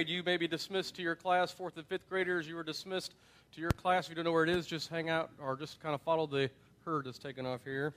grade, you may be dismissed to your class. Fourth and fifth graders, you were dismissed to your class. If you don't know where it is, just hang out or just kind of follow the herd that's taken off here.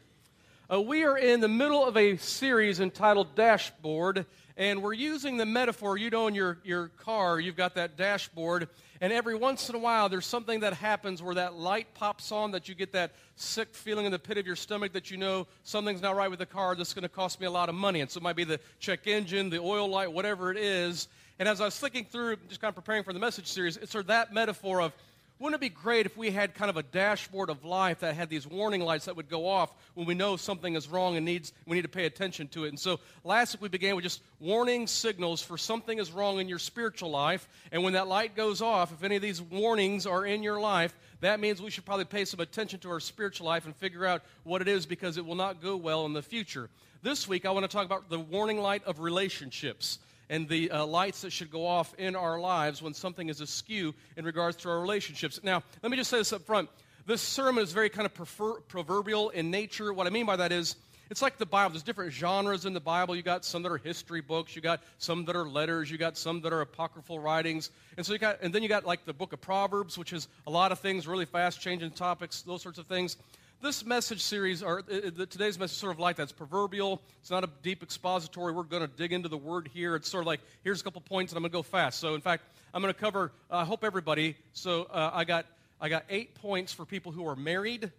Uh, we are in the middle of a series entitled Dashboard, and we're using the metaphor you know in your, your car, you've got that dashboard, and every once in a while there's something that happens where that light pops on that you get that sick feeling in the pit of your stomach that you know something's not right with the car, this is going to cost me a lot of money. And so it might be the check engine, the oil light, whatever it is. And as I was flicking through, just kind of preparing for the message series, it's sort of that metaphor of wouldn't it be great if we had kind of a dashboard of life that had these warning lights that would go off when we know something is wrong and needs we need to pay attention to it? And so last week we began with just warning signals for something is wrong in your spiritual life. And when that light goes off, if any of these warnings are in your life, that means we should probably pay some attention to our spiritual life and figure out what it is because it will not go well in the future. This week I want to talk about the warning light of relationships and the uh, lights that should go off in our lives when something is askew in regards to our relationships. Now, let me just say this up front. This sermon is very kind of prefer- proverbial in nature. What I mean by that is, it's like the Bible. There's different genres in the Bible. You got some that are history books. You got some that are letters. You got some that are apocryphal writings. And so you got, and then you got like the book of Proverbs, which is a lot of things, really fast changing topics, those sorts of things this message series, or uh, uh today's message, is sort of like that. It's proverbial. It's not a deep expository. We're going to dig into the word here. It's sort of like here's a couple points, and I'm going to go fast. So, in fact, I'm going to cover. I uh, hope everybody. So, uh, I got I got eight points for people who are married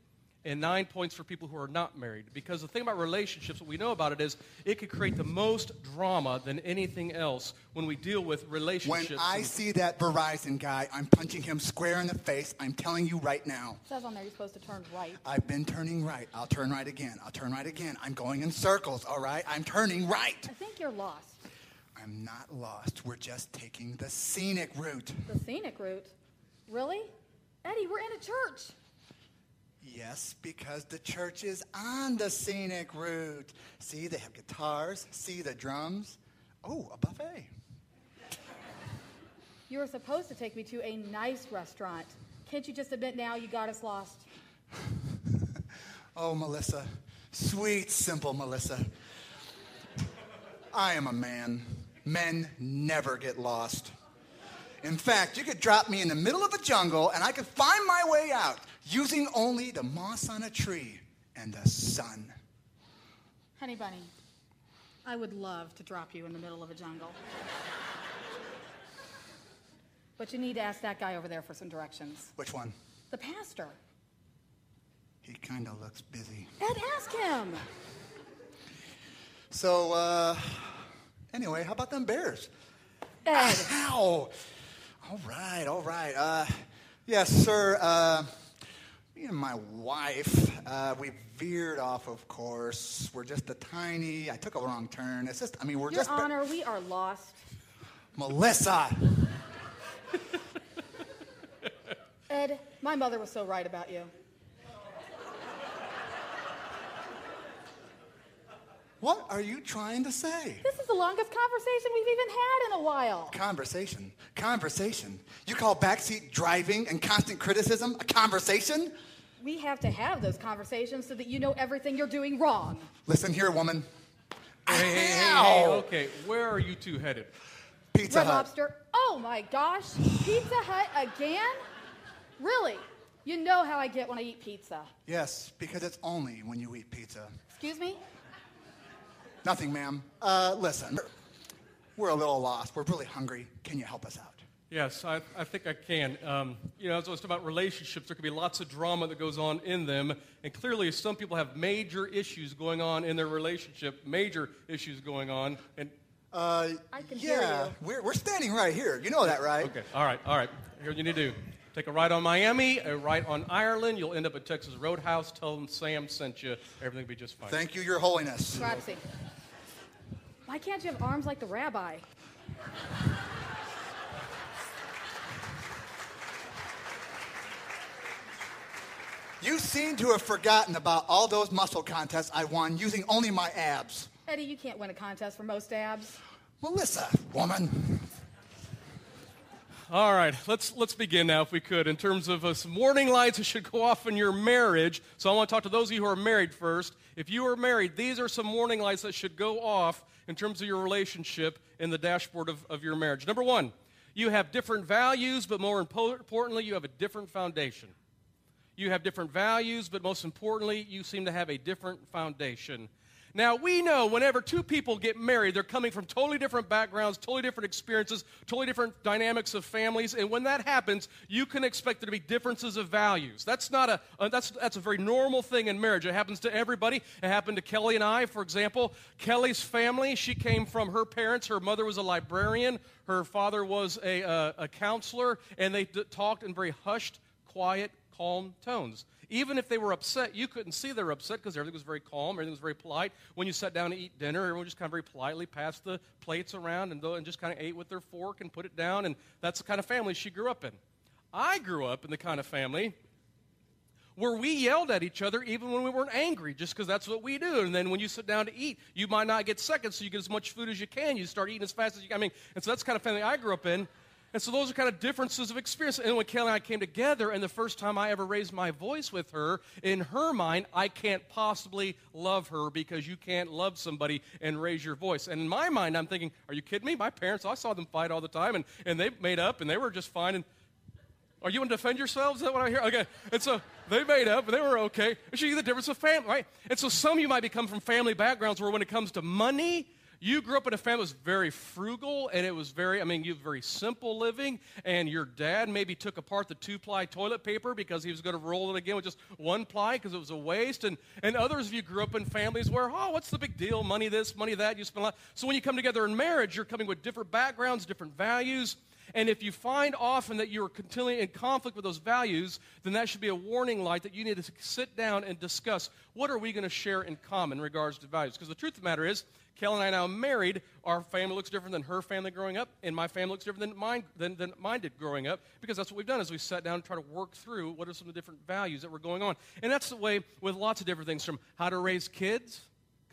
and nine points for people who are not married. Because the thing about relationships, what we know about it is it could create the most drama than anything else when we deal with relationships. When I see that Verizon guy, I'm punching him square in the face. I'm telling you right now. It says on there you're supposed to turn right. I've been turning right. I'll turn right again. I'll turn right again. I'm going in circles, all right? I'm turning right. I think you're lost. I'm not lost. We're just taking the scenic route. The scenic route? Really? Eddie, we're in a church. Yes, because the church is on the scenic route. See, they have guitars. See the drums. Oh, a buffet. You were supposed to take me to a nice restaurant. Can't you just admit now you got us lost? oh, Melissa. Sweet, simple Melissa. I am a man. Men never get lost. In fact, you could drop me in the middle of a jungle and I could find my way out using only the moss on a tree and the sun. Honey Bunny, I would love to drop you in the middle of a jungle. but you need to ask that guy over there for some directions. Which one? The pastor. He kind of looks busy. Ed, ask him. So, uh, anyway, how about them bears? Ed. Ow! All right, all right. Uh, yes, sir. Uh, me and my wife, uh, we veered off, of course. We're just a tiny, I took a wrong turn. It's just, I mean, we're Your just. Honor, we are lost. Melissa! Ed, my mother was so right about you. What are you trying to say? This is the longest conversation we've even had in a while. Conversation. Conversation. You call backseat driving and constant criticism a conversation? We have to have those conversations so that you know everything you're doing wrong. Listen here, woman. Hey, hey, hey, hey, okay, where are you two headed? Pizza Red Hut. Lobster. Oh my gosh, Pizza Hut again? Really? You know how I get when I eat pizza. Yes, because it's only when you eat pizza. Excuse me? Nothing, ma'am. Uh, listen, we're a little lost. We're really hungry. Can you help us out? Yes, I, I think I can. Um, you know, as I was talking about relationships, there could be lots of drama that goes on in them. And clearly, some people have major issues going on in their relationship, major issues going on. And Uh, I can hear yeah, you. we're, we're standing right here. You know that, right? Okay, all right, all right. Here's what you need to do take a ride on Miami, a ride on Ireland. You'll end up at Texas Roadhouse. Tell them Sam sent you. Everything will be just fine. Thank you, Your Holiness. Privacy. Why can't you have arms like the rabbi? You seem to have forgotten about all those muscle contests I won using only my abs. Eddie, you can't win a contest for most abs. Melissa, woman. All right, let's let's begin now, if we could, in terms of uh, some warning lights that should go off in your marriage. So I want to talk to those of you who are married first. If you are married, these are some warning lights that should go off in terms of your relationship in the dashboard of, of your marriage. Number one, You have different values, but more impo- importantly, you have a different foundation. You have different values, but most importantly, you seem to have a different foundation. Now, we know whenever two people get married, they're coming from totally different backgrounds, totally different experiences, totally different dynamics of families. And when that happens, you can expect there to be differences of values. That's not a, uh, that's, that's a very normal thing in marriage. It happens to everybody. It happened to Kelly and I, for example. Kelly's family, she came from her parents. Her mother was a librarian, her father was a, uh, a counselor, and they d- talked in very hushed, quiet, calm tones. Even if they were upset, you couldn't see they were upset because everything was very calm, everything was very polite. When you sat down to eat dinner, everyone just kind of very politely passed the plates around and, and just kind of ate with their fork and put it down. And that's the kind of family she grew up in. I grew up in the kind of family where we yelled at each other even when we weren't angry, just because that's what we do. And then when you sit down to eat, you might not get seconds, so you get as much food as you can. You start eating as fast as you can. I mean, and so that's kind of family I grew up in. And so those are kind of differences of experience. And when Kelly and I came together, and the first time I ever raised my voice with her, in her mind, I can't possibly love her because you can't love somebody and raise your voice. And in my mind, I'm thinking, are you kidding me? My parents, I saw them fight all the time, and, and they made up, and they were just fine. And are you going to defend yourselves? Is that what I hear? Okay. And so they made up, and they were okay. And see the difference of family, right? And so some of you might be come from family backgrounds where when it comes to money, you grew up in a family that was very frugal and it was very, I mean, you very simple living. And your dad maybe took apart the two ply toilet paper because he was going to roll it again with just one ply because it was a waste. And, and others of you grew up in families where, oh, what's the big deal? Money this, money that. You spend a lot. So when you come together in marriage, you're coming with different backgrounds, different values. And if you find often that you're continually in conflict with those values, then that should be a warning light that you need to sit down and discuss what are we going to share in common in regards to values. Because the truth of the matter is, Kelly and I now married. Our family looks different than her family growing up, and my family looks different than mine, than, than mine did growing up, because that's what we've done is we sat down and try to work through what are some of the different values that were going on. And that's the way with lots of different things, from how to raise kids,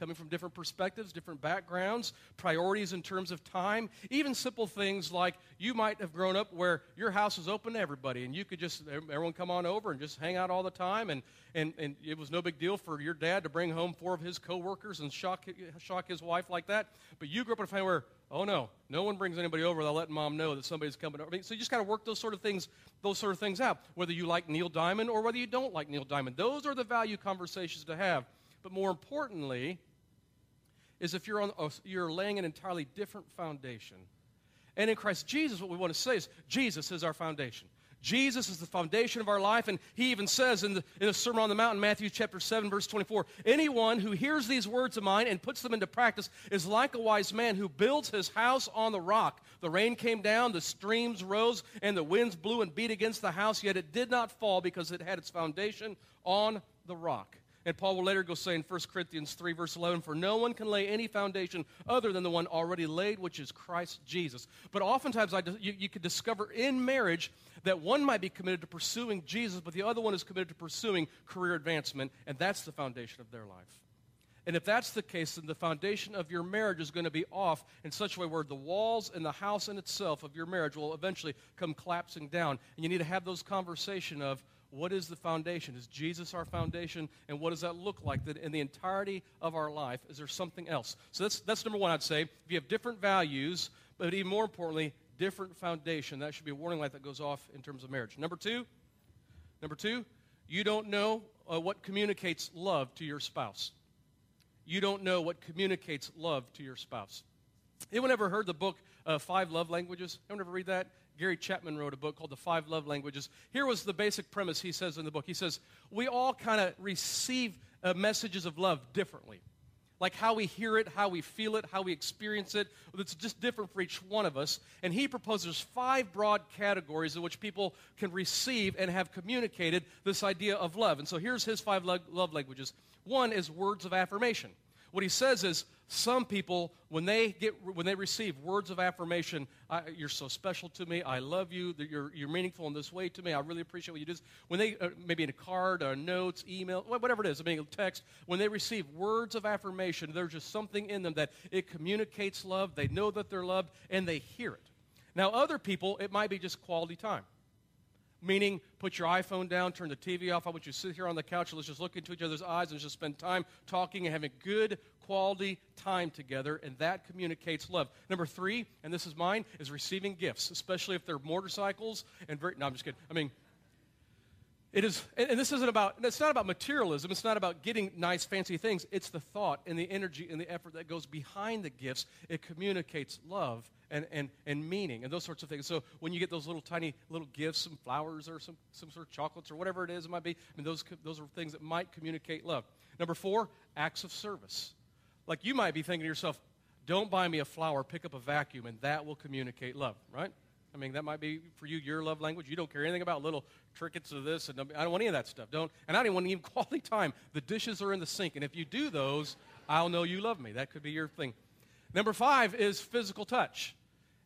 coming from different perspectives, different backgrounds, priorities in terms of time, even simple things like you might have grown up where your house was open to everybody and you could just, everyone come on over and just hang out all the time. And, and, and it was no big deal for your dad to bring home four of his coworkers and shock, shock his wife like that. But you grew up in a family where, oh no, no one brings anybody over without letting mom know that somebody's coming over. I mean, so you just got to work those sort of things, those sort of things out, whether you like Neil Diamond or whether you don't like Neil Diamond. Those are the value conversations to have. But more importantly, is if you're, on, you're laying an entirely different foundation. And in Christ Jesus, what we want to say is Jesus is our foundation. Jesus is the foundation of our life, and he even says in the, in the Sermon on the Mount, in Matthew chapter 7, verse 24, anyone who hears these words of mine and puts them into practice is like a wise man who builds his house on the rock. The rain came down, the streams rose, and the winds blew and beat against the house, yet it did not fall because it had its foundation on the rock. And Paul will later go say in 1 Corinthians 3, verse 11, For no one can lay any foundation other than the one already laid, which is Christ Jesus. But oftentimes I, you, you could discover in marriage that one might be committed to pursuing Jesus, but the other one is committed to pursuing career advancement, and that's the foundation of their life. And if that's the case, then the foundation of your marriage is going to be off in such a way where the walls and the house in itself of your marriage will eventually come collapsing down. And you need to have those conversation of, what is the foundation? Is Jesus our foundation? And what does that look like that in the entirety of our life? Is there something else? So that's, that's number one, I'd say. If you have different values, but even more importantly, different foundation, that should be a warning light that goes off in terms of marriage. Number two, number two, you don't know uh, what communicates love to your spouse. You don't know what communicates love to your spouse. Anyone ever heard the book uh, Five Love Languages? Anyone ever read that? Gary Chapman wrote a book called The Five Love Languages. Here was the basic premise he says in the book. He says, We all kind of receive uh, messages of love differently. Like how we hear it, how we feel it, how we experience it. It's just different for each one of us. And he proposes five broad categories in which people can receive and have communicated this idea of love. And so here's his five love languages. One is words of affirmation. What he says is some people, when they, get, when they receive words of affirmation, you're so special to me, I love you, you're, you're meaningful in this way to me, I really appreciate what you do. When they, uh, maybe in a card, or notes, email, whatever it is, I mean, text, when they receive words of affirmation, there's just something in them that it communicates love, they know that they're loved, and they hear it. Now, other people, it might be just quality time. Meaning, put your iPhone down, turn the TV off. I want you to sit here on the couch and let's just look into each other's eyes and just spend time talking and having good quality time together, and that communicates love. Number three, and this is mine, is receiving gifts, especially if they're motorcycles and very. No, I'm just kidding. I mean, it is, and this isn't about, it's not about materialism. It's not about getting nice, fancy things. It's the thought and the energy and the effort that goes behind the gifts. It communicates love and, and, and meaning and those sorts of things. So when you get those little tiny little gifts, some flowers or some, some sort of chocolates or whatever it is, it might be, I mean, those, those are things that might communicate love. Number four, acts of service. Like you might be thinking to yourself, don't buy me a flower, pick up a vacuum, and that will communicate love, right? I mean, that might be for you your love language. You don't care anything about little trinkets of this, and I don't want any of that stuff. Don't, and I don't even want even quality time. The dishes are in the sink, and if you do those, I'll know you love me. That could be your thing. Number five is physical touch.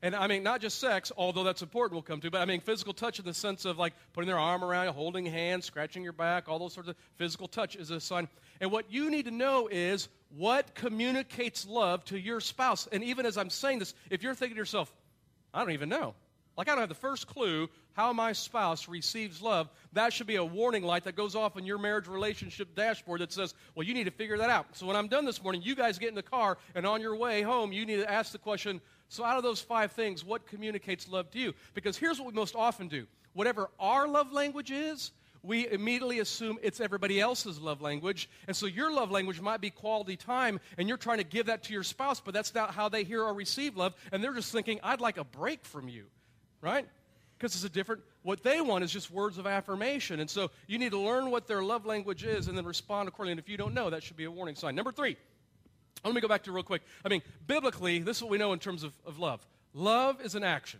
And I mean, not just sex, although that's important, we'll come to, but I mean physical touch in the sense of like putting their arm around you, holding hands, scratching your back, all those sorts of physical touch is a sign. And what you need to know is what communicates love to your spouse. And even as I'm saying this, if you're thinking to yourself, I don't even know, like I don't have the first clue how my spouse receives love. That should be a warning light that goes off in your marriage relationship dashboard that says, well, you need to figure that out. So when I'm done this morning, you guys get in the car and on your way home, you need to ask the question, so out of those five things, what communicates love to you? Because here's what we most often do. Whatever our love language is, we immediately assume it's everybody else's love language. And so your love language might be quality time, and you're trying to give that to your spouse, but that's not how they hear or receive love. And they're just thinking, I'd like a break from you right? Because it's a different, what they want is just words of affirmation. And so you need to learn what their love language is and then respond accordingly. And if you don't know, that should be a warning sign. Number three, let me go back to real quick. I mean, biblically, this is what we know in terms of, of love love is an action.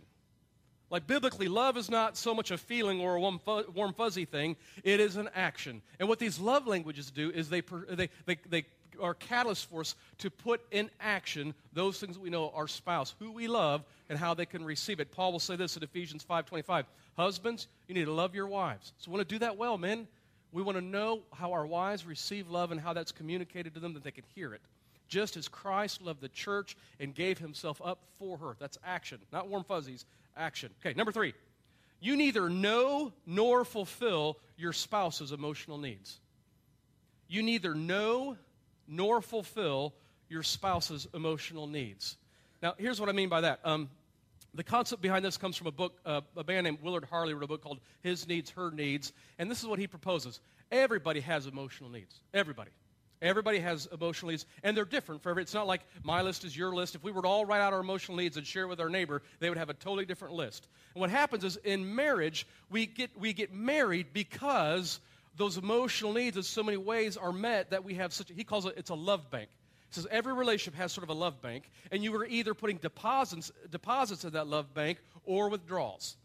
Like biblically, love is not so much a feeling or a warm, warm fuzzy thing, it is an action. And what these love languages do is they, they, they, they are catalysts for us to put in action those things that we know our spouse, who we love, and how they can receive it. Paul will say this in Ephesians 5.25. Husbands, you need to love your wives. So we want to do that well, men. We want to know how our wives receive love and how that's communicated to them that they can hear it. Just as Christ loved the church and gave himself up for her. That's action, not warm fuzzies, action. Okay, number three. You neither know nor fulfill your spouse's emotional needs. You neither know nor fulfill your spouse's emotional needs. Now, here's what I mean by that. Um, the concept behind this comes from a book, uh, a man named Willard Harley wrote a book called His Needs, Her Needs. And this is what he proposes everybody has emotional needs. Everybody. Everybody has emotional needs, and they're different for every. It's not like my list is your list. If we were to all write out our emotional needs and share with our neighbor, they would have a totally different list. And what happens is in marriage, we get, we get married because those emotional needs in so many ways are met that we have such, he calls it, it's a love bank. He says every relationship has sort of a love bank, and you are either putting deposits, deposits in that love bank or withdrawals.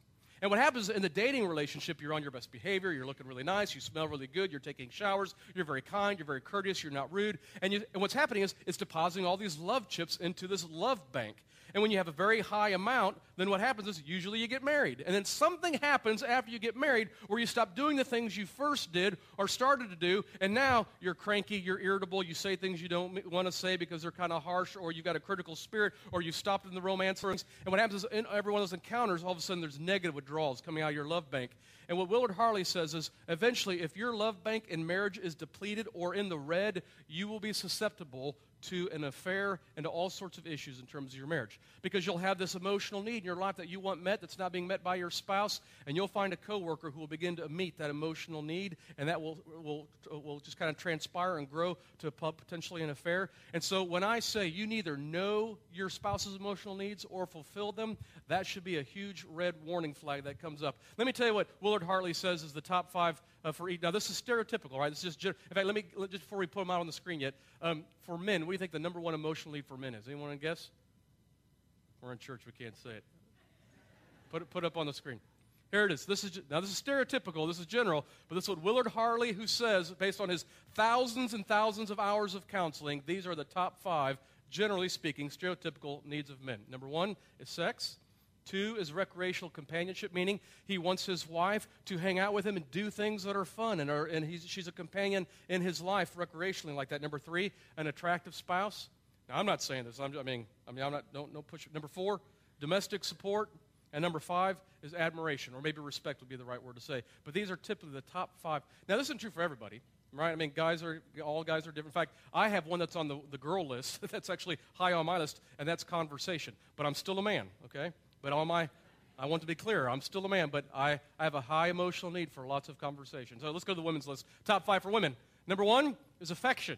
And what happens in the dating relationship, you're on your best behavior, you're looking really nice, you smell really good, you're taking showers, you're very kind, you're very courteous, you're not rude. And, you, and what's happening is it's depositing all these love chips into this love bank. And when you have a very high amount, then what happens is usually you get married. And then something happens after you get married where you stop doing the things you first did or started to do, and now you're cranky, you're irritable, you say things you don't want to say because they're kind of harsh, or you've got a critical spirit, or you've stopped in the romance. And what happens is in every one of those encounters, all of a sudden there's negative withdrawals coming out of your love bank. And what Willard Harley says is eventually, if your love bank in marriage is depleted or in the red, you will be susceptible to an affair and to all sorts of issues in terms of your marriage. Because you'll have this emotional need in your life that you want met that's not being met by your spouse, and you'll find a coworker who will begin to meet that emotional need, and that will, will, will just kind of transpire and grow to potentially an affair. And so when I say you neither know your spouse's emotional needs or fulfill them, that should be a huge red warning flag that comes up. Let me tell you what Willard Harley says is the top five uh, for each. Now, this is stereotypical, right? This is just, in fact, let me, just before we put them out on the screen yet, um, for men, you think the number one emotional need for men is? Anyone want to guess? We're in church, we can't say it. Put it, put up on the screen. Here it is. This is now this is stereotypical. This is general, but this is what Willard Harley, who says, based on his thousands and thousands of hours of counseling, these are the top five, generally speaking, stereotypical needs of men. Number one is sex. Two is recreational companionship, meaning he wants his wife to hang out with him and do things that are fun, and, are, and she's a companion in his life recreationally like that. Number three, an attractive spouse. Now, I'm not saying this. I'm, I mean, I mean, I'm not. Don't, don't push it. Number four, domestic support. And number five is admiration, or maybe respect would be the right word to say. But these are typically the top five. Now, this isn't true for everybody, right? I mean, guys are, all guys are different. In fact, I have one that's on the, the girl list that's actually high on my list, and that's conversation. But I'm still a man, okay? But on my, I want to be clear, I'm still a man, but I, I have a high emotional need for lots of conversation. So let's go to the women's list. Top five for women. Number one is affection.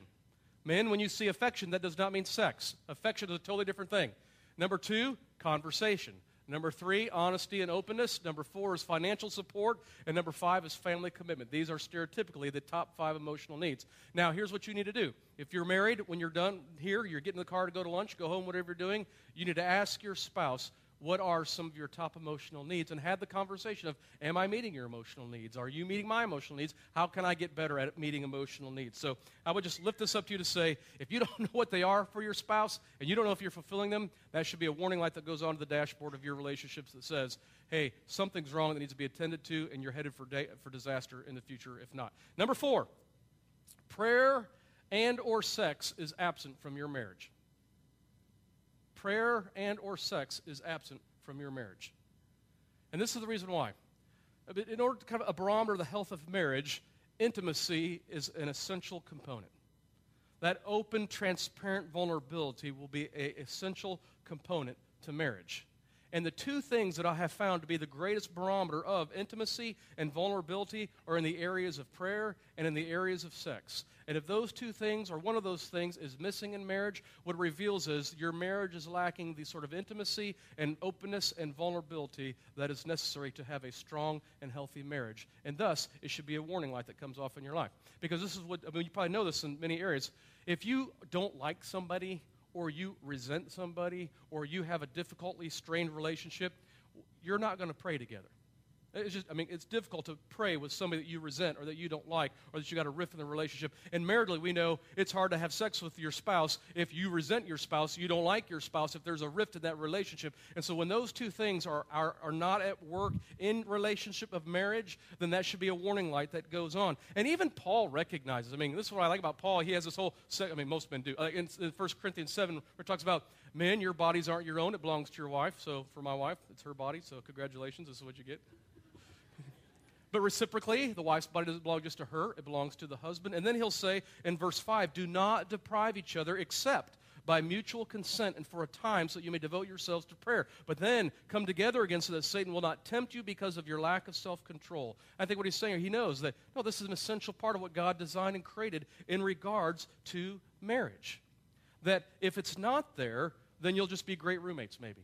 Men, when you see affection, that does not mean sex. Affection is a totally different thing. Number two, conversation. Number three, honesty and openness. Number four is financial support. And number five is family commitment. These are stereotypically the top five emotional needs. Now, here's what you need to do. If you're married, when you're done here, you're getting in the car to go to lunch, go home, whatever you're doing, you need to ask your spouse, what are some of your top emotional needs and have the conversation of am i meeting your emotional needs? Are you meeting my emotional needs? How can i get better at meeting emotional needs? So i would just lift this up to you to say if you don't know what they are for your spouse and you don't know if you're fulfilling them that should be a warning light that goes onto the dashboard of your relationships that says hey something's wrong that needs to be attended to and you're headed for, for disaster in the future if not. Number four prayer and or sex is absent from your marriage prayer and or sex is absent from your marriage. And this is the reason why. In order to kind of a barometer of the health of marriage, intimacy is an essential component. That open, transparent vulnerability will be an essential component to marriage. And the two things that I have found to be the greatest barometer of intimacy and vulnerability are in the areas of prayer and in the areas of sex. And if those two things, or one of those things, is missing in marriage, what it reveals is your marriage is lacking the sort of intimacy and openness and vulnerability that is necessary to have a strong and healthy marriage. And thus, it should be a warning light that comes off in your life. Because this is what, I mean, you probably know this in many areas. If you don't like somebody, or you resent somebody, or you have a difficultly strained relationship, you're not going to pray together. It's just, I mean, it's difficult to pray with somebody that you resent or that you don't like or that you got a rift in the relationship. And maritally, we know it's hard to have sex with your spouse if you resent your spouse, you don't like your spouse, if there's a rift in that relationship. And so when those two things are, are, are not at work in relationship of marriage, then that should be a warning light that goes on. And even Paul recognizes, I mean, this is what I like about Paul. He has this whole, I mean, most men do. Uh, in, in 1 Corinthians 7, where it talks about men, your bodies aren't your own, it belongs to your wife. So for my wife, it's her body, so congratulations, this is what you get. But reciprocally, the wife's body doesn't belong just to her, it belongs to the husband. And then he'll say in verse 5 do not deprive each other except by mutual consent and for a time so that you may devote yourselves to prayer. But then come together again so that Satan will not tempt you because of your lack of self control. I think what he's saying, here, he knows that, no, this is an essential part of what God designed and created in regards to marriage. That if it's not there, then you'll just be great roommates, maybe.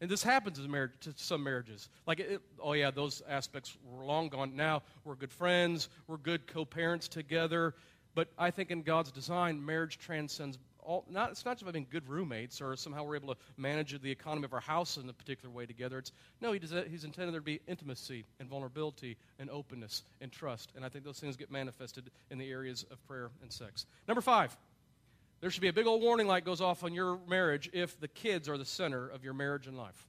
And this happens in marriage, to some marriages. Like, it, oh yeah, those aspects were long gone. Now we're good friends, we're good co-parents together. But I think in God's design, marriage transcends all. Not it's not just about being good roommates or somehow we're able to manage the economy of our house in a particular way together. It's no, he does, he's intended there to be intimacy and vulnerability and openness and trust. And I think those things get manifested in the areas of prayer and sex. Number five. There should be a big old warning light goes off on your marriage if the kids are the center of your marriage and life.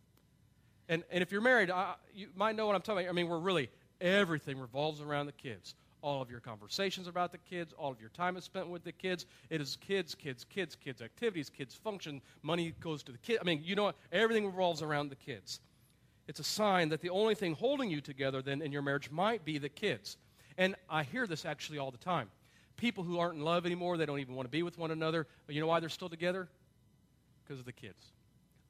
And, and if you're married, I, you might know what I'm talking about. I mean, we're really, everything revolves around the kids. All of your conversations about the kids, all of your time is spent with the kids. It is kids, kids, kids, kids activities, kids function. Money goes to the kids. I mean, you know what? Everything revolves around the kids. It's a sign that the only thing holding you together then in your marriage might be the kids. And I hear this actually all the time people who aren't in love anymore, they don't even want to be with one another. But you know why they're still together? Because of the kids.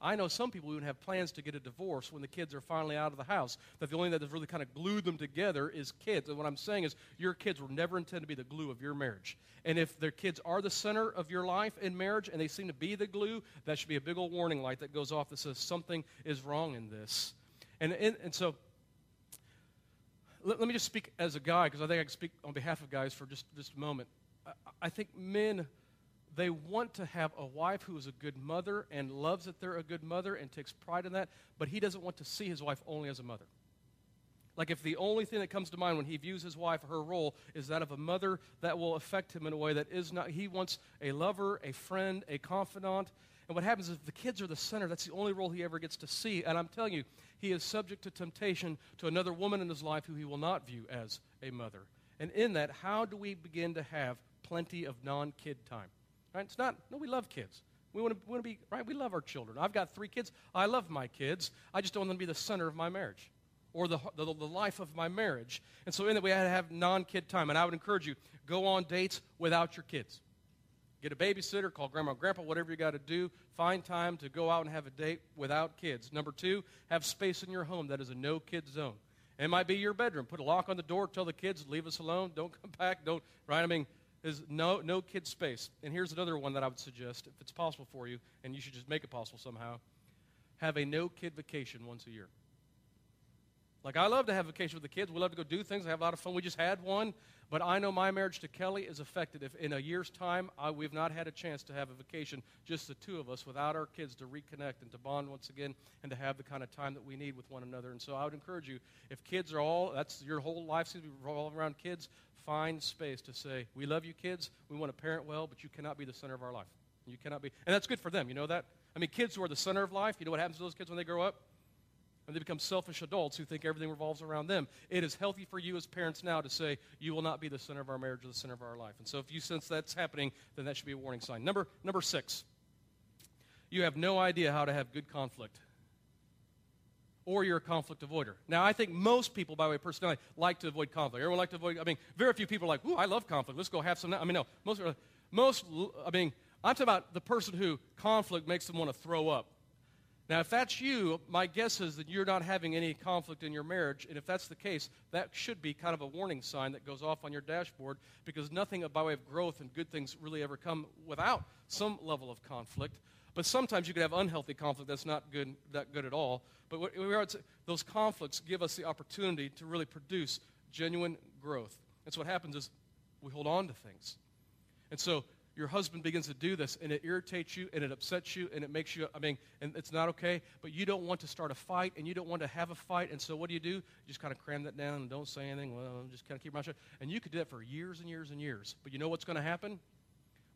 I know some people who have plans to get a divorce when the kids are finally out of the house. That the only thing that has really kind of glued them together is kids. And what I'm saying is, your kids were never intended to be the glue of your marriage. And if their kids are the center of your life in marriage and they seem to be the glue, that should be a big old warning light that goes off that says something is wrong in this. And, and, and so let, let me just speak as a guy, because I think I can speak on behalf of guys for just, just a moment. I, I think men, they want to have a wife who is a good mother and loves that they're a good mother and takes pride in that, but he doesn't want to see his wife only as a mother. Like, if the only thing that comes to mind when he views his wife, her role, is that of a mother, that will affect him in a way that is not. He wants a lover, a friend, a confidant. And what happens is if the kids are the center, that's the only role he ever gets to see. And I'm telling you, he is subject to temptation to another woman in his life who he will not view as a mother. And in that, how do we begin to have plenty of non kid time? Right? It's not, no, we love kids. We want to, be, right? We love our children. I've got three kids. I love my kids. I just don't want them to be the center of my marriage or the, the, the life of my marriage. And so in that we had to have non-kid time. And I would encourage you, go on dates without your kids. Get a babysitter, call grandma grandpa, whatever you got to do. Find time to go out and have a date without kids. Number two, have space in your home that is a no kid zone. It might be your bedroom. Put a lock on the door. Tell the kids, leave us alone. Don't come back. Don't, right? I mean, there's no, no kid space. And here's another one that I would suggest, if it's possible for you, and you should just make it possible somehow. Have a no kid vacation once a year. Like, I love to have vacation with the kids. We love to go do things. I have a lot of fun. We just had one. But I know my marriage to Kelly is affected if in a year's time I, we've not had a chance to have a vacation, just the two of us, without our kids to reconnect and to bond once again and to have the kind of time that we need with one another. And so I would encourage you, if kids are all, that's your whole life seems to be revolving around kids, find space to say, we love you kids, we want to parent well, but you cannot be the center of our life. You cannot be. And that's good for them, you know that? I mean, kids who are the center of life, you know what happens to those kids when they grow up? And they become selfish adults who think everything revolves around them. It is healthy for you as parents now to say, You will not be the center of our marriage or the center of our life. And so if you sense that's happening, then that should be a warning sign. Number, number six, you have no idea how to have good conflict. Or you're a conflict avoider. Now, I think most people, by way of personality, like to avoid conflict. Everyone like to avoid, I mean, very few people are like, ooh, I love conflict. Let's go have some. Now. I mean, no. Most, most, I mean, I'm talking about the person who conflict makes them want to throw up. Now, if that's you, my guess is that you're not having any conflict in your marriage. And if that's the case, that should be kind of a warning sign that goes off on your dashboard because nothing by way of growth and good things really ever come without some level of conflict. But sometimes you could have unhealthy conflict that's not good, that good at all. But what, those conflicts give us the opportunity to really produce genuine growth. And so what happens is we hold on to things. And so your husband begins to do this and it irritates you and it upsets you and it makes you, I mean, and it's not okay, but you don't want to start a fight and you don't want to have a fight. And so what do you do? You just kind of cram that down and don't say anything. Well, just kind of keep my shut. And you could do that for years and years and years. But you know what's going to happen?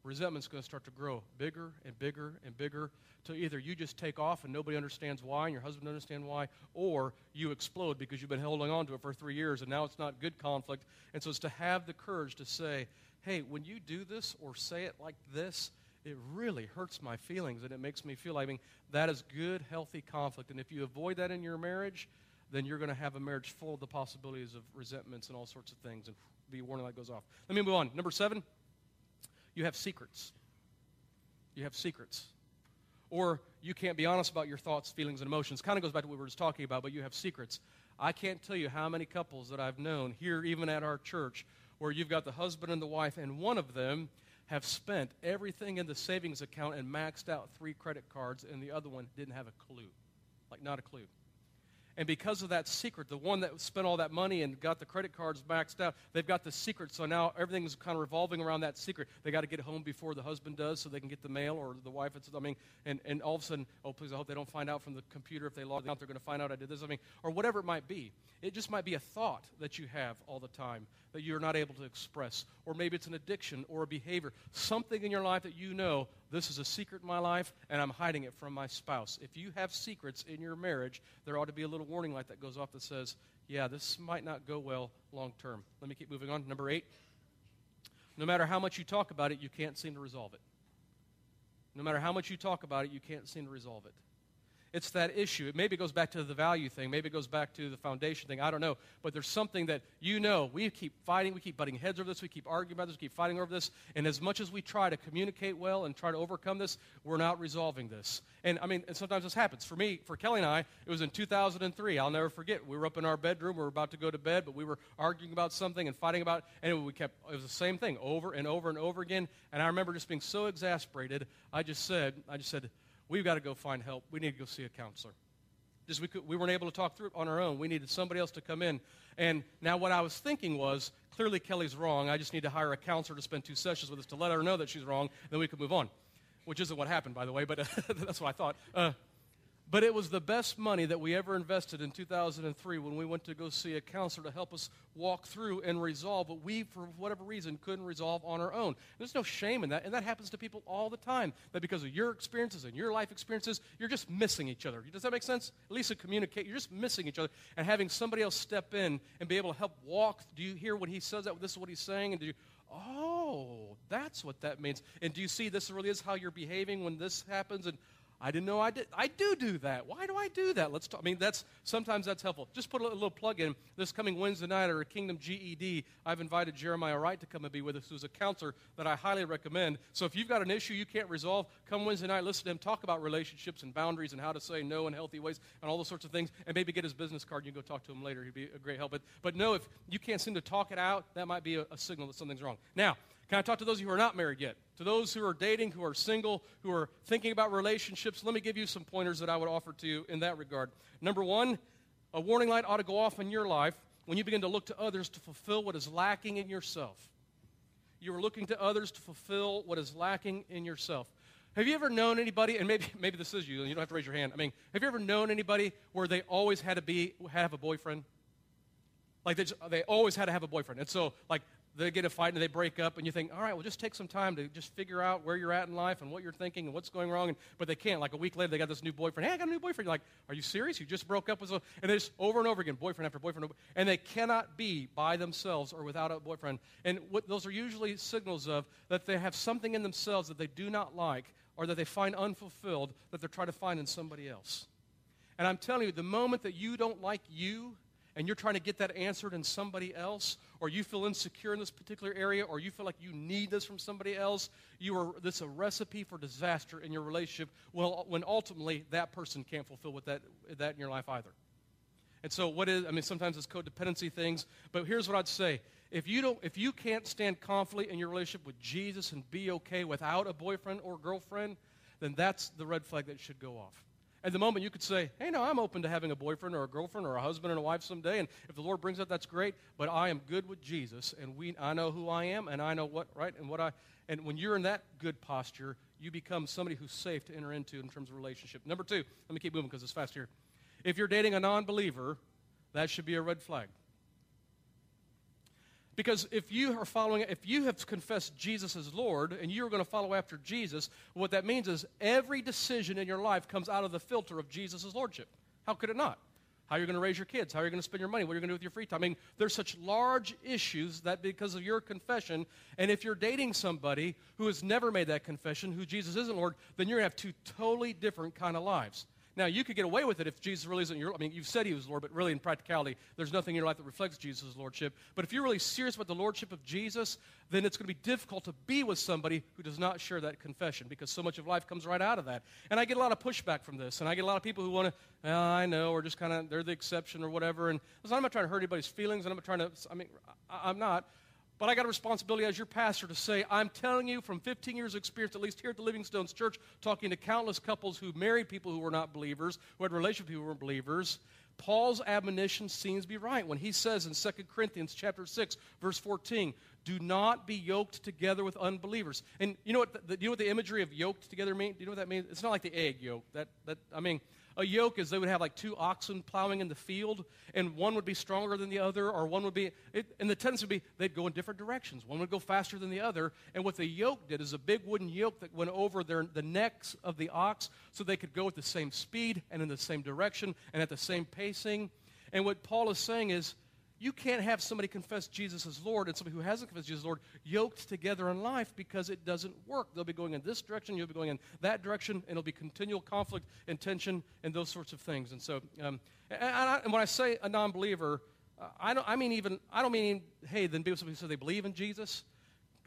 Resentment's going to start to grow bigger and bigger and bigger till either you just take off and nobody understands why and your husband doesn't understand why, or you explode because you've been holding on to it for three years and now it's not good conflict. And so it's to have the courage to say, hey, when you do this or say it like this, it really hurts my feelings and it makes me feel like I mean, that is good, healthy conflict. And if you avoid that in your marriage, then you're going to have a marriage full of the possibilities of resentments and all sorts of things. And be warning that goes off. Let me move on. Number seven, you have secrets. You have secrets. Or you can't be honest about your thoughts, feelings, and emotions. Kind of goes back to what we were just talking about, but you have secrets. I can't tell you how many couples that I've known here, even at our church, where you've got the husband and the wife, and one of them have spent everything in the savings account and maxed out three credit cards, and the other one didn't have a clue. Like, not a clue. And because of that secret, the one that spent all that money and got the credit cards maxed out, they've got the secret. So now everything's kind of revolving around that secret. They got to get home before the husband does so they can get the mail or the wife. It's, I mean, and, and all of a sudden, oh, please, I hope they don't find out from the computer if they log out. They're going to find out I did this. I mean, or whatever it might be. It just might be a thought that you have all the time that you're not able to express. Or maybe it's an addiction or a behavior. Something in your life that you know, this is a secret in my life and I'm hiding it from my spouse. If you have secrets in your marriage, there ought to be a little warning light that goes off that says, yeah, this might not go well long term. Let me keep moving on. Number eight. No matter how much you talk about it, you can't seem to resolve it. No matter how much you talk about it, you can't seem to resolve it. It's that issue. It maybe goes back to the value thing. Maybe it goes back to the foundation thing. I don't know. But there's something that you know. We keep fighting. We keep butting heads over this. We keep arguing about this. We keep fighting over this. And as much as we try to communicate well and try to overcome this, we're not resolving this. And I mean, and sometimes this happens. For me, for Kelly and I, it was in 2003. I'll never forget. We were up in our bedroom. We were about to go to bed, but we were arguing about something and fighting about it. And we kept, it was the same thing over and over and over again. And I remember just being so exasperated. I just said, I just said, we've got to go find help. We need to go see a counselor. Just we, could, we weren't able to talk through it on our own. We needed somebody else to come in. And now what I was thinking was, clearly Kelly's wrong. I just need to hire a counselor to spend two sessions with us to let her know that she's wrong, then we could move on. Which isn't what happened, by the way, but that's what I thought. Uh, but it was the best money that we ever invested in 2003 when we went to go see a counselor to help us walk through and resolve what we, for whatever reason, couldn't resolve on our own. There's no shame in that, and that happens to people all the time. That because of your experiences and your life experiences, you're just missing each other. Does that make sense? At least to communicate, you're just missing each other. And having somebody else step in and be able to help walk. Do you hear what he says that this is what he's saying? And do you, oh, that's what that means. And do you see this really is how you're behaving when this happens? And I didn't know I did. I do do that. Why do I do that? Let's talk. I mean, that's sometimes that's helpful. Just put a little plug in. This coming Wednesday night or a Kingdom GED, I've invited Jeremiah Wright to come and be with us, who's a counselor that I highly recommend. So if you've got an issue you can't resolve, come Wednesday night, listen to him talk about relationships and boundaries and how to say no in healthy ways and all those sorts of things, and maybe get his business card. And You can go talk to him later. He'd be a great help. But, but no, if you can't seem to talk it out, that might be a, a signal that something's wrong. Now, can I talk to those who are not married yet? To those who are dating, who are single, who are thinking about relationships, let me give you some pointers that I would offer to you in that regard. Number one, a warning light ought to go off in your life when you begin to look to others to fulfill what is lacking in yourself. You are looking to others to fulfill what is lacking in yourself. Have you ever known anybody, and maybe, maybe this is you, and you don't have to raise your hand. I mean, have you ever known anybody where they always had to be, have a boyfriend? Like they, just, they always had to have a boyfriend. And so, like, they get a fight and they break up, and you think, all right, well, just take some time to just figure out where you're at in life and what you're thinking and what's going wrong. And, but they can't. Like a week later, they got this new boyfriend. Hey, I got a new boyfriend. You're like, are you serious? You just broke up with someone? And it's over and over again, boyfriend after boyfriend. And they cannot be by themselves or without a boyfriend. And what, those are usually signals of that they have something in themselves that they do not like or that they find unfulfilled that they're trying to find in somebody else. And I'm telling you, the moment that you don't like you, and you're trying to get that answered in somebody else, or you feel insecure in this particular area, or you feel like you need this from somebody else, you are this is a recipe for disaster in your relationship. Well, when ultimately that person can't fulfill what that that in your life either. And so, what is? I mean, sometimes it's codependency things, but here's what I'd say: if you don't, if you can't stand confidently in your relationship with Jesus and be okay without a boyfriend or girlfriend, then that's the red flag that should go off. At the moment, you could say, hey, no, I'm open to having a boyfriend or a girlfriend or a husband and a wife someday. And if the Lord brings that, that's great. But I am good with Jesus, and we, I know who I am, and I know what, right? And what I, and when you're in that good posture, you become somebody who's safe to enter into in terms of relationship. Number two, let me keep moving because it's fast here. If you're dating a non believer, that should be a red flag. Because if you are following, if you have confessed Jesus as Lord and you're going to follow after Jesus, what that means is every decision in your life comes out of the filter of Jesus' Lordship. How could it not? How are you're going to raise your kids, how are you're going to spend your money, what you're going to do with your free time. I mean, there's such large issues that because of your confession, and if you're dating somebody who has never made that confession, who Jesus isn't Lord, then you're going to have two totally different kind of lives. Now, you could get away with it if Jesus really isn't your I mean, you've said he was Lord, but really in practicality, there's nothing in your life that reflects Jesus' Lordship. But if you're really serious about the Lordship of Jesus, then it's going to be difficult to be with somebody who does not share that confession because so much of life comes right out of that. And I get a lot of pushback from this, and I get a lot of people who want to, ah, well, I know, or just kind of, they're the exception or whatever. And I'm not trying to hurt anybody's feelings, and I'm not trying to, I mean, I'm not. But I got a responsibility as your pastor to say, I'm telling you from 15 years of experience, at least here at the Living Stones Church, talking to countless couples who married people who were not believers, who had relationships with people who were believers. Paul's admonition seems to be right when he says in 2 Corinthians chapter 6, verse 14, do not be yoked together with unbelievers. And you know what the, you know what the imagery of yoked together means? Do you know what that means? It's not like the egg yolk. That, that, I mean, a yoke is they would have like two oxen plowing in the field, and one would be stronger than the other, or one would be, it, and the tendency would be they'd go in different directions. One would go faster than the other. And what the yoke did is a big wooden yoke that went over their, the necks of the ox so they could go at the same speed and in the same direction and at the same pacing. And what Paul is saying is, you can't have somebody confess Jesus as Lord and somebody who hasn't confessed Jesus as Lord yoked together in life because it doesn't work. They'll be going in this direction, you'll be going in that direction, and it'll be continual conflict and tension and those sorts of things. And so, um, and, I, and, when I say a non believer, uh, I, don't, I mean even, I don't mean, hey, then people say they believe in Jesus.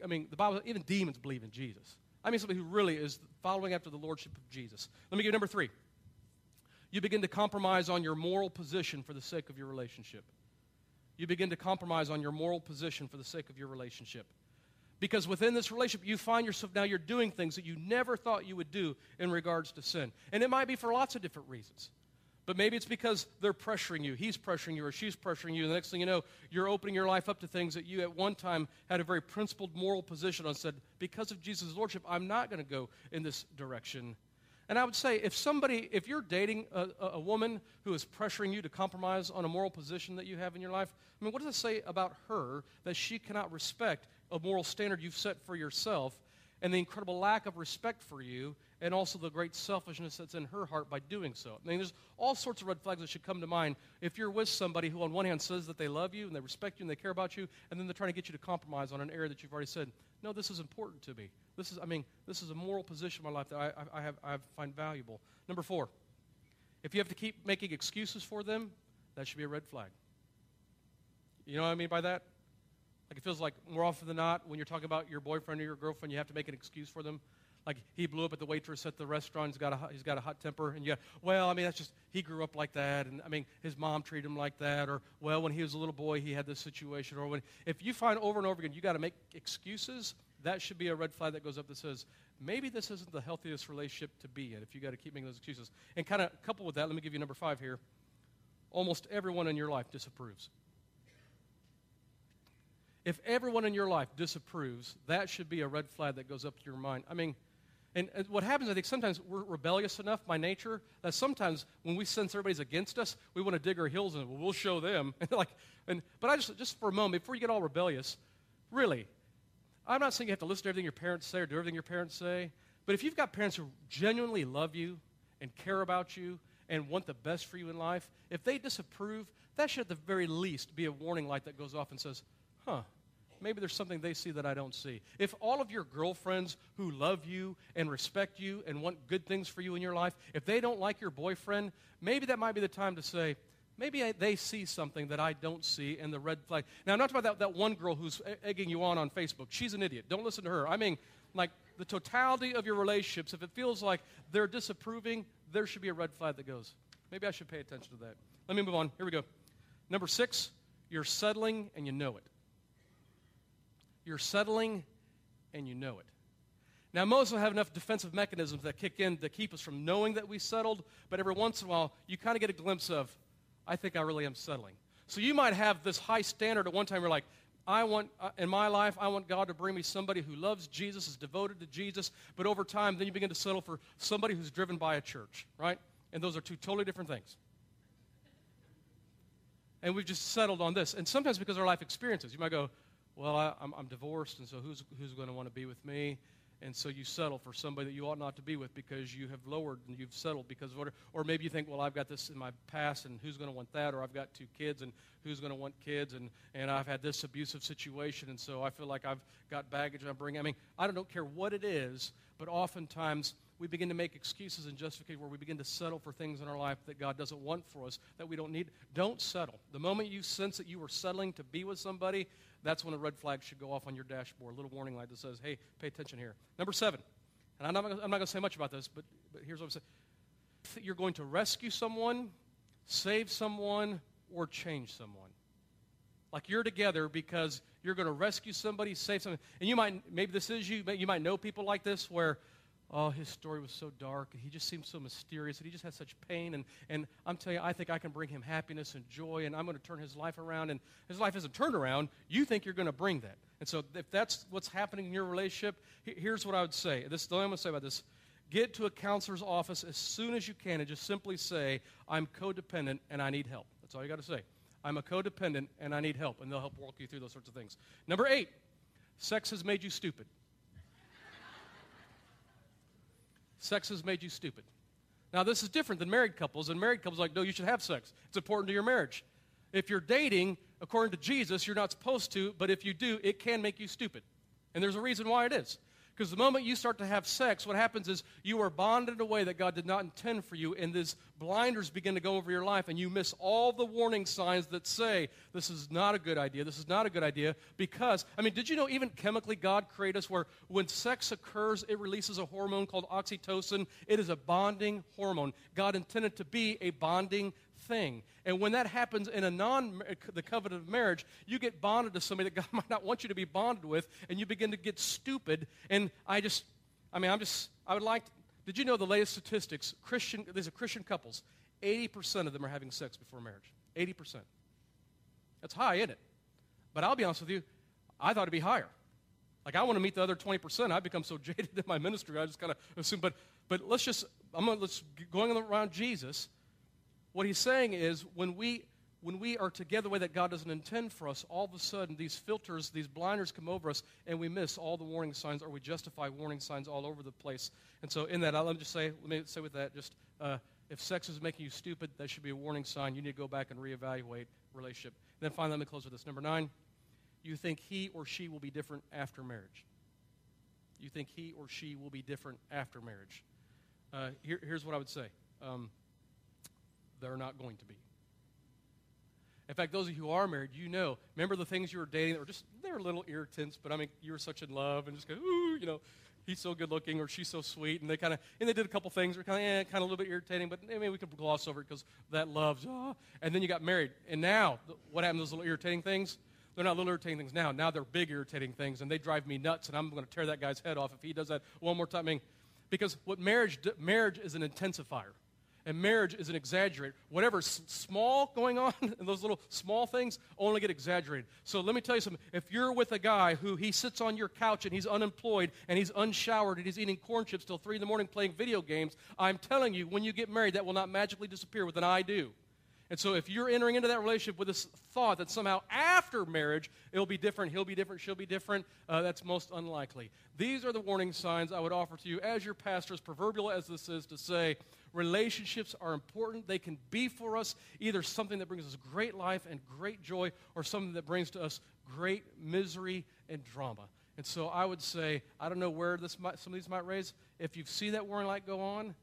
I mean, the Bible, even demons believe in Jesus. I mean somebody who really is following after the Lordship of Jesus. Let me give you number three. You begin to compromise on your moral position for the sake of your relationship you begin to compromise on your moral position for the sake of your relationship. Because within this relationship, you find yourself now you're doing things that you never thought you would do in regards to sin. And it might be for lots of different reasons. But maybe it's because they're pressuring you. He's pressuring you or she's pressuring you. And the next thing you know, you're opening your life up to things that you at one time had a very principled moral position on, said, because of Jesus' Lordship, I'm not going to go in this direction and I would say if somebody, if you're dating a, a, woman who is pressuring you to compromise on a moral position that you have in your life, I mean, what does it say about her that she cannot respect a moral standard you've set for yourself? and the incredible lack of respect for you, and also the great selfishness that's in her heart by doing so. I mean, there's all sorts of red flags that should come to mind if you're with somebody who, on one hand, says that they love you and they respect you and they care about you, and then they're trying to get you to compromise on an area that you've already said, no, this is important to me. This is, I mean, this is a moral position in my life that I, I, have, I find valuable. Number four, if you have to keep making excuses for them, that should be a red flag. You know what I mean by that? Like it feels like more often than not, when you're talking about your boyfriend or your girlfriend, you have to make an excuse for them. Like he blew up at the waitress at the restaurant. He's got a he's got a hot temper, and yeah, well, I mean that's just he grew up like that, and I mean his mom treated him like that, or well, when he was a little boy, he had this situation, or when if you find over and over again you got to make excuses, that should be a red flag that goes up that says maybe this isn't the healthiest relationship to be in. If you got to keep making those excuses, and kind of couple with that, let me give you number five here. Almost everyone in your life disapproves. If everyone in your life disapproves, that should be a red flag that goes up to your mind. I mean, and, and, what happens, I think, sometimes we're rebellious enough by nature that sometimes when we sense everybody's against us, we want to dig our heels in. Well, we'll show them. And like, and, but I just, just for a moment, before you get all rebellious, really, I'm not saying you have to listen to everything your parents say or do everything your parents say, but if you've got parents who genuinely love you and care about you and want the best for you in life, if they disapprove, that should at the very least be a warning light that goes off and says, huh, maybe there's something they see that I don't see. If all of your girlfriends who love you and respect you and want good things for you in your life, if they don't like your boyfriend, maybe that might be the time to say, maybe I, they see something that I don't see and the red flag. Now, I'm not talking about that, that one girl who's egging you on on Facebook. She's an idiot. Don't listen to her. I mean, like the totality of your relationships, if it feels like they're disapproving, there should be a red flag that goes, maybe I should pay attention to that. Let me move on. Here we go. Number six, you're settling and you know it. You're settling and you know it. Now, most of us have enough defensive mechanisms that kick in to keep us from knowing that we settled, but every once in a while, you kind of get a glimpse of, I think I really am settling. So you might have this high standard at one time, you're like, I want, uh, in my life, I want God to bring me somebody who loves Jesus, is devoted to Jesus, but over time, then you begin to settle for somebody who's driven by a church, right? And those are two totally different things. And we've just settled on this. And sometimes because of our life experiences, you might go, well, I, am I'm divorced, and so who's, who's going to want to be with me? And so you settle for somebody that you ought not to be with because you have lowered and you've settled because of whatever. Or maybe you think, well, I've got this in my past, and who's going to want that? Or I've got two kids, and who's going to want kids? And, and I've had this abusive situation, and so I feel like I've got baggage I'm bringing. I mean, I don't care what it is, but oftentimes we begin to make excuses and justification where we begin to settle for things in our life that God doesn't want for us, that we don't need. Don't settle. The moment you sense that you are settling to be with somebody, that's when a red flag should go off on your dashboard. A little warning light that says, hey, pay attention here. Number seven, and I'm not, I'm not going to say much about this, but, but here's what I'm saying. You're going to rescue someone, save someone, or change someone. Like you're together because you're going to rescue somebody, save someone. And you might, maybe this is you, you might know people like this where oh, his story was so dark. He just seemed so mysterious, and he just had such pain. And, and I'm telling you, I think I can bring him happiness and joy, and I'm going to turn his life around. And his life isn't turned around. You think you're going to bring that. And so if that's what's happening in your relationship, here's what I would say. This is the only I'm going to say about this. Get to a counselor's office as soon as you can and just simply say, I'm codependent and I need help. That's all you got to say. I'm a codependent and I need help. And they'll help walk you through those sorts of things. Number eight, sex has made you stupid. Sex has made you stupid. Now, this is different than married couples. And married couples like, no, you should have sex. It's important to your marriage. If you're dating, according to Jesus, you're not supposed to, but if you do, it can make you stupid. And there's a reason why it is. Because the moment you start to have sex, what happens is you are bonded in a way that God did not intend for you, and these blinders begin to go over your life, and you miss all the warning signs that say, this is not a good idea, this is not a good idea, because, I mean, did you know even chemically God created us where when sex occurs, it releases a hormone called oxytocin? It is a bonding hormone. God intended to be a bonding thing. And when that happens in a non the covenant of marriage, you get bonded to somebody that God might not want you to be bonded with, and you begin to get stupid. And I just, I mean, I'm just, I would like. To, did you know the latest statistics? Christian, these are Christian couples. 80% of them are having sex before marriage. 80%. That's high, isn't it? But I'll be honest with you, I thought it'd be higher. Like I want to meet the other 20%. I've become so jaded in my ministry, I just kind of assume. But, but let's just, I'm gonna, let's going around Jesus what he's saying is when we when we are together the way that God doesn't intend for us, all of a sudden these filters, these blinders come over us, and we miss all the warning signs, or we justify warning signs all over the place. And so, in that, I let me just say, let me say with that, just uh, if sex is making you stupid, that should be a warning sign. You need to go back and reevaluate relationship. And then finally, let me close with this. Number nine, you think he or she will be different after marriage. You think he or she will be different after marriage. Uh, here, here's what I would say um, they're not going to be. In fact, those of you who are married, you know, remember the things you were dating that were just, they were little irritants, but I mean, you were such in love and just go, ooh, you know, he's so good looking or she's so sweet. And they kind of, and they did a couple things that were kind of, eh, kind of a little bit irritating, but maybe we could gloss over it because that love's, oh. And then you got married. And now, what happened to those little irritating things? They're not little irritating things now. Now they're big irritating things, and they drive me nuts, and I'm going to tear that guy's head off if he does that one more time. I mean, because what marriage, marriage is an intensifier and marriage is an exaggerator. Whatever's small going on, and those little small things only get exaggerated. So let me tell you something. If you're with a guy who he sits on your couch and he's unemployed and he's unshowered and he's eating corn chips till 3 in the morning playing video games, I'm telling you, when you get married, that will not magically disappear with an I do. And so if you're entering into that relationship with this thought that somehow after marriage it'll be different, he'll be different, she'll be different, uh, that's most unlikely. These are the warning signs I would offer to you as your pastor, as proverbial as this is, to say relationships are important. They can be for us either something that brings us great life and great joy or something that brings to us great misery and drama. And so I would say, I don't know where this might, some of these might raise. If you see that warning light go on,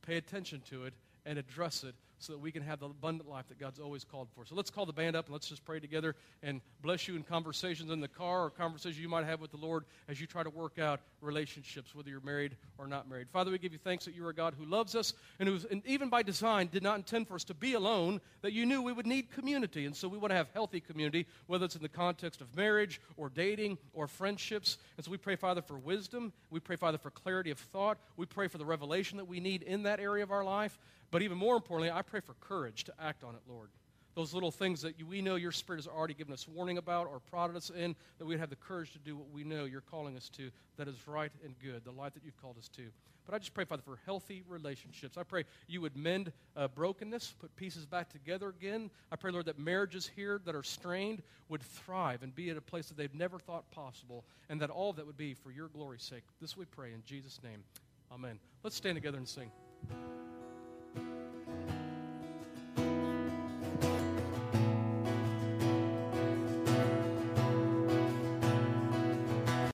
pay attention to it and address it so that we can have the abundant life that God's always called for. So let's call the band up and let's just pray together and bless you in conversations in the car or conversations you might have with the Lord as you try to work out relationships, whether you're married or not married. Father, we give you thanks that you are a God who loves us and who, and even by design, did not intend for us to be alone, that you knew we would need community. And so we want to have healthy community, whether it's in the context of marriage or dating or friendships. And so we pray, Father, for wisdom. We pray, Father, for clarity of thought. We pray for the revelation that we need in that area of our life. But even more importantly, I pray for courage to act on it, Lord. Those little things that you, we know your Spirit has already given us warning about or prodded us in, that we'd have the courage to do what we know you're calling us to that is right and good, the life that you've called us to. But I just pray, Father, for healthy relationships. I pray you would mend uh, brokenness, put pieces back together again. I pray, Lord, that marriages here that are strained would thrive and be at a place that they've never thought possible, and that all of that would be for your glory's sake. This we pray in Jesus' name. Amen. Let's stand together and sing.